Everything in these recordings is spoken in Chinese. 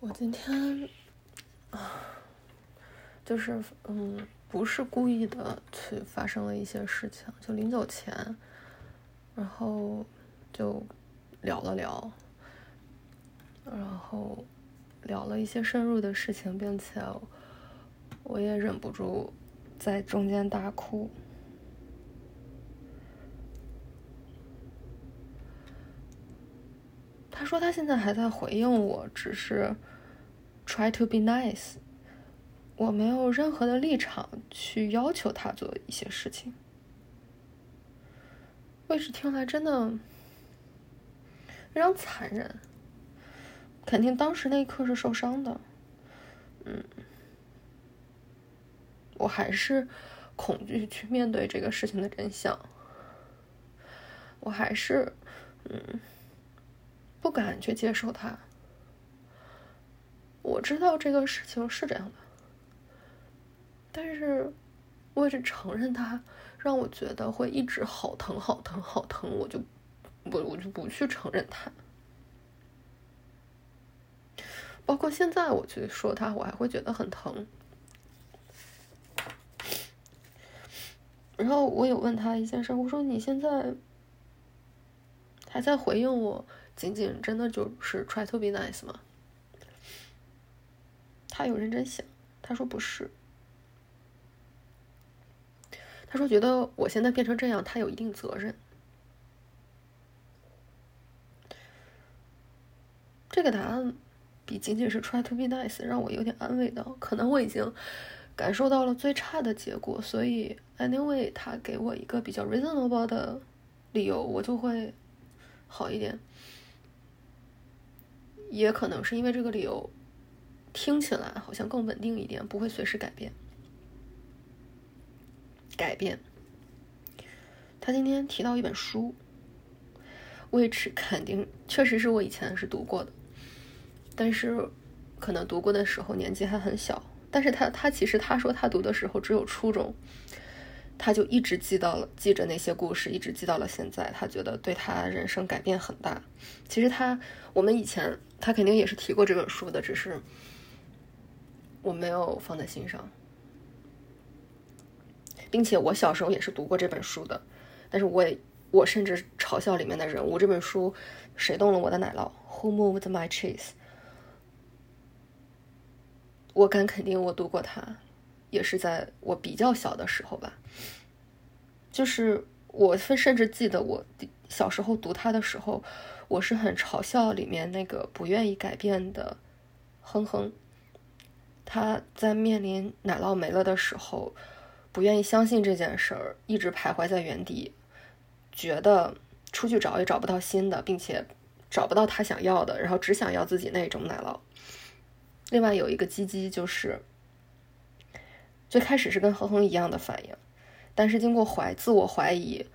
我今天啊，就是嗯，不是故意的去发生了一些事情，就临走前，然后就聊了聊，然后聊了一些深入的事情，并且我也忍不住在中间大哭。他说他现在还在回应我，只是 try to be nice。我没有任何的立场去要求他做一些事情。位置听来真的非常残忍，肯定当时那一刻是受伤的。嗯，我还是恐惧去面对这个事情的真相。我还是嗯。不敢去接受他。我知道这个事情是这样的，但是为了承认他，让我觉得会一直好疼、好疼、好疼，我就不，我就不去承认他。包括现在我去说他，我还会觉得很疼。然后我有问他一件事，我说你现在还在回应我？仅仅真的就是 try to be nice 吗？他有认真想，他说不是。他说觉得我现在变成这样，他有一定责任。这个答案比仅仅是 try to be nice 让我有点安慰到，可能我已经感受到了最差的结果，所以 anyway 他给我一个比较 reasonable 的理由，我就会好一点。也可能是因为这个理由，听起来好像更稳定一点，不会随时改变。改变。他今天提到一本书，which 肯定确实是我以前是读过的，但是可能读过的时候年纪还很小。但是他他其实他说他读的时候只有初中。他就一直记到了，记着那些故事，一直记到了现在。他觉得对他人生改变很大。其实他，我们以前他肯定也是提过这本书的，只是我没有放在心上。并且我小时候也是读过这本书的，但是我也我甚至嘲笑里面的人物。这本书谁动了我的奶酪？Who moved my cheese？我敢肯定，我读过它。也是在我比较小的时候吧，就是我甚至记得我小时候读它的时候，我是很嘲笑里面那个不愿意改变的哼哼。他在面临奶酪没了的时候，不愿意相信这件事儿，一直徘徊在原地，觉得出去找也找不到新的，并且找不到他想要的，然后只想要自己那种奶酪。另外有一个鸡鸡就是。最开始是跟哼哼一样的反应，但是经过怀自我怀疑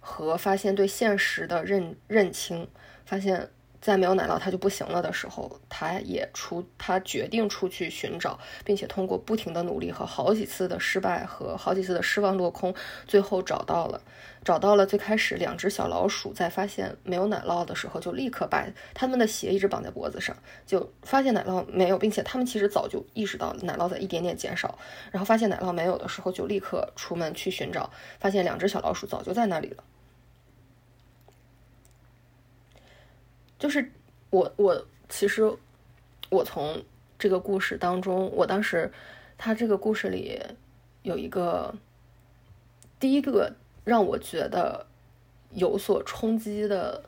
和发现对现实的认认清，发现。在没有奶酪他就不行了的时候，他也出，他决定出去寻找，并且通过不停的努力和好几次的失败和好几次的失望落空，最后找到了，找到了最开始两只小老鼠在发现没有奶酪的时候，就立刻把他们的鞋一直绑在脖子上，就发现奶酪没有，并且他们其实早就意识到奶酪在一点点减少，然后发现奶酪没有的时候，就立刻出门去寻找，发现两只小老鼠早就在那里了。就是我，我其实我从这个故事当中，我当时他这个故事里有一个第一个让我觉得有所冲击的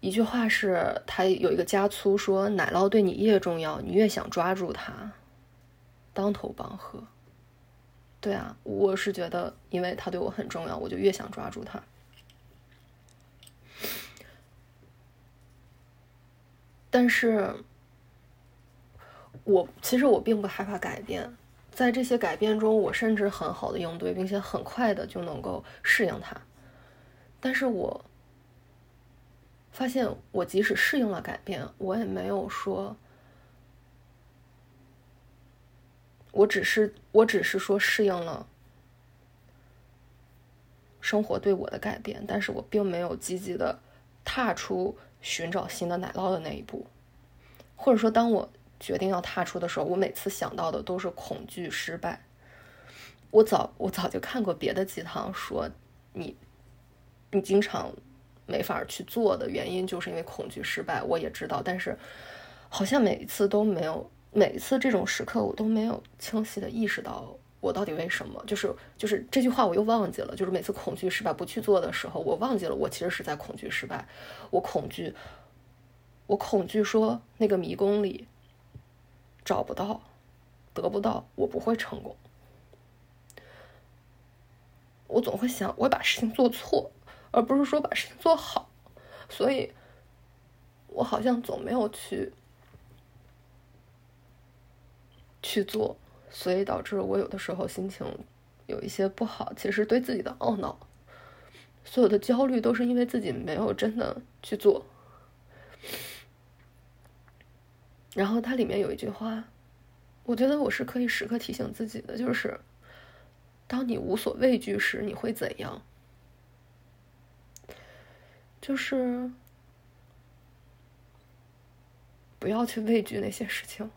一句话是，他有一个加粗说：“奶酪对你越重要，你越想抓住它，当头棒喝。”对啊，我是觉得，因为他对我很重要，我就越想抓住他。但是，我其实我并不害怕改变，在这些改变中，我甚至很好的应对，并且很快的就能够适应它。但是我发现，我即使适应了改变，我也没有说，我只是我只是说适应了生活对我的改变，但是我并没有积极的踏出。寻找新的奶酪的那一步，或者说，当我决定要踏出的时候，我每次想到的都是恐惧失败。我早我早就看过别的鸡汤说，你你经常没法去做的原因，就是因为恐惧失败。我也知道，但是好像每一次都没有，每一次这种时刻我都没有清晰的意识到我到底为什么。就是就是这句话我又忘记了。就是每次恐惧失败不去做的时候，我忘记了我其实是在恐惧失败。我恐惧，我恐惧说那个迷宫里找不到，得不到，我不会成功。我总会想，我把事情做错，而不是说把事情做好，所以，我好像总没有去去做，所以导致我有的时候心情有一些不好。其实对自己的懊恼，所有的焦虑都是因为自己没有真的去做。然后它里面有一句话，我觉得我是可以时刻提醒自己的，就是。当你无所畏惧时，你会怎样？就是不要去畏惧那些事情，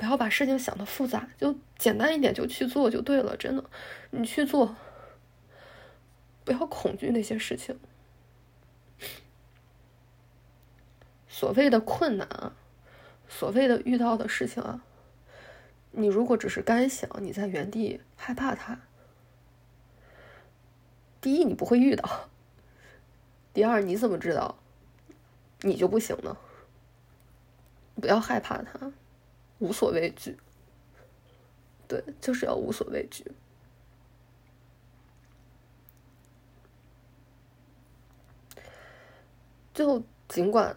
不要把事情想的复杂，就简单一点，就去做就对了。真的，你去做，不要恐惧那些事情。所谓的困难啊，所谓的遇到的事情啊。你如果只是干想，你在原地害怕它。第一，你不会遇到；第二，你怎么知道你就不行呢？不要害怕它，无所畏惧。对，就是要无所畏惧。就尽管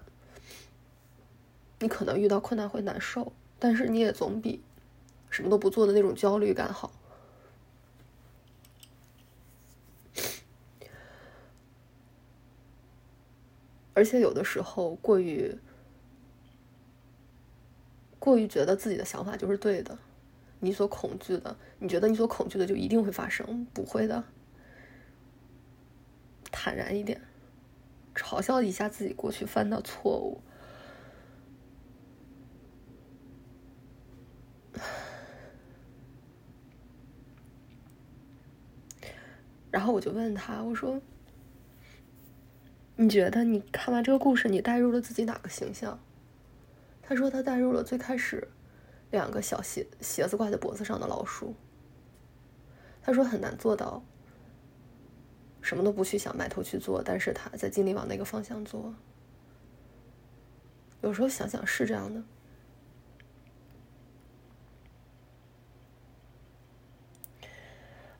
你可能遇到困难会难受，但是你也总比。什么都不做的那种焦虑感好，而且有的时候过于过于觉得自己的想法就是对的，你所恐惧的，你觉得你所恐惧的就一定会发生？不会的，坦然一点，嘲笑一下自己过去犯的错误。然后我就问他，我说：“你觉得你看完这个故事，你带入了自己哪个形象？”他说他带入了最开始两个小鞋鞋子挂在脖子上的老鼠。他说很难做到什么都不去想，埋头去做，但是他在尽力往那个方向做。有时候想想是这样的。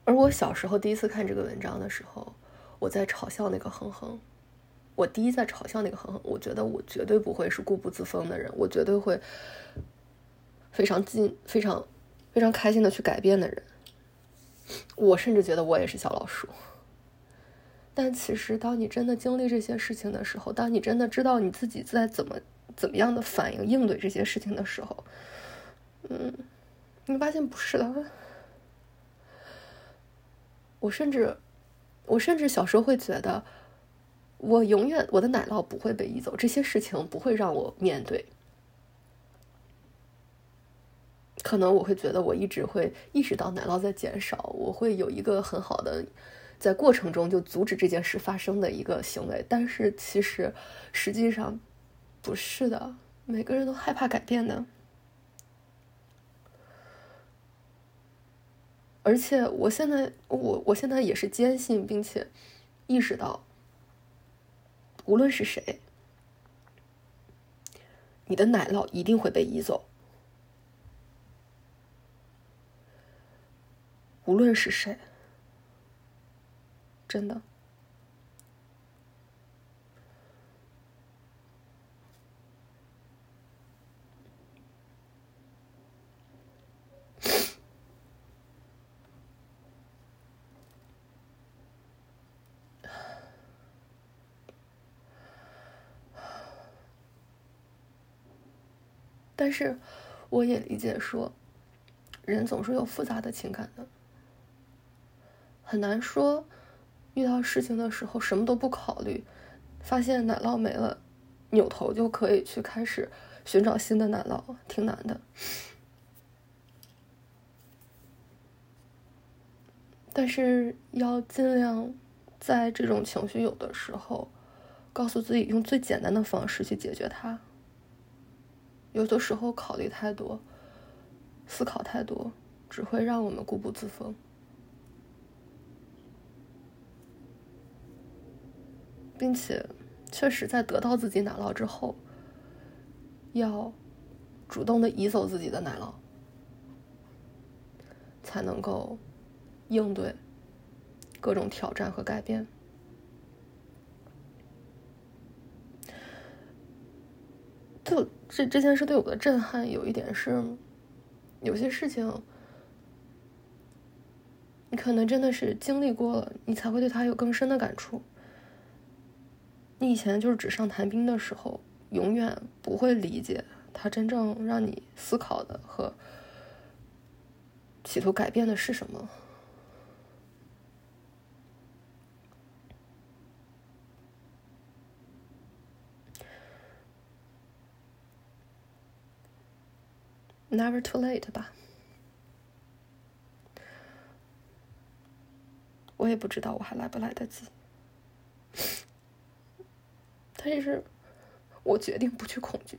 而我小时候第一次看这个文章的时候，我在嘲笑那个哼哼。我第一在嘲笑那个哼哼，我觉得我绝对不会是固步自封的人，我绝对会非常近、非常非常开心的去改变的人。我甚至觉得我也是小老鼠。但其实，当你真的经历这些事情的时候，当你真的知道你自己在怎么怎么样的反应应对这些事情的时候，嗯，你发现不是的。我甚至，我甚至小时候会觉得，我永远我的奶酪不会被移走，这些事情不会让我面对。可能我会觉得我一直会意识到奶酪在减少，我会有一个很好的在过程中就阻止这件事发生的一个行为。但是其实实际上不是的，每个人都害怕改变的。而且我现在，我我现在也是坚信并且意识到，无论是谁，你的奶酪一定会被移走。无论是谁，真的。但是，我也理解说，人总是有复杂的情感的，很难说遇到事情的时候什么都不考虑，发现奶酪没了，扭头就可以去开始寻找新的奶酪挺难的。但是要尽量在这种情绪有的时候，告诉自己用最简单的方式去解决它。有的时候考虑太多，思考太多，只会让我们固步自封，并且确实在得到自己奶酪之后，要主动的移走自己的奶酪，才能够。应对各种挑战和改变，就这这件事对我的震撼有一点是，有些事情你可能真的是经历过了，你才会对他有更深的感触。你以前就是纸上谈兵的时候，永远不会理解他真正让你思考的和企图改变的是什么。Never too late 吧，我也不知道我还来不来得及，但是，我决定不去恐惧。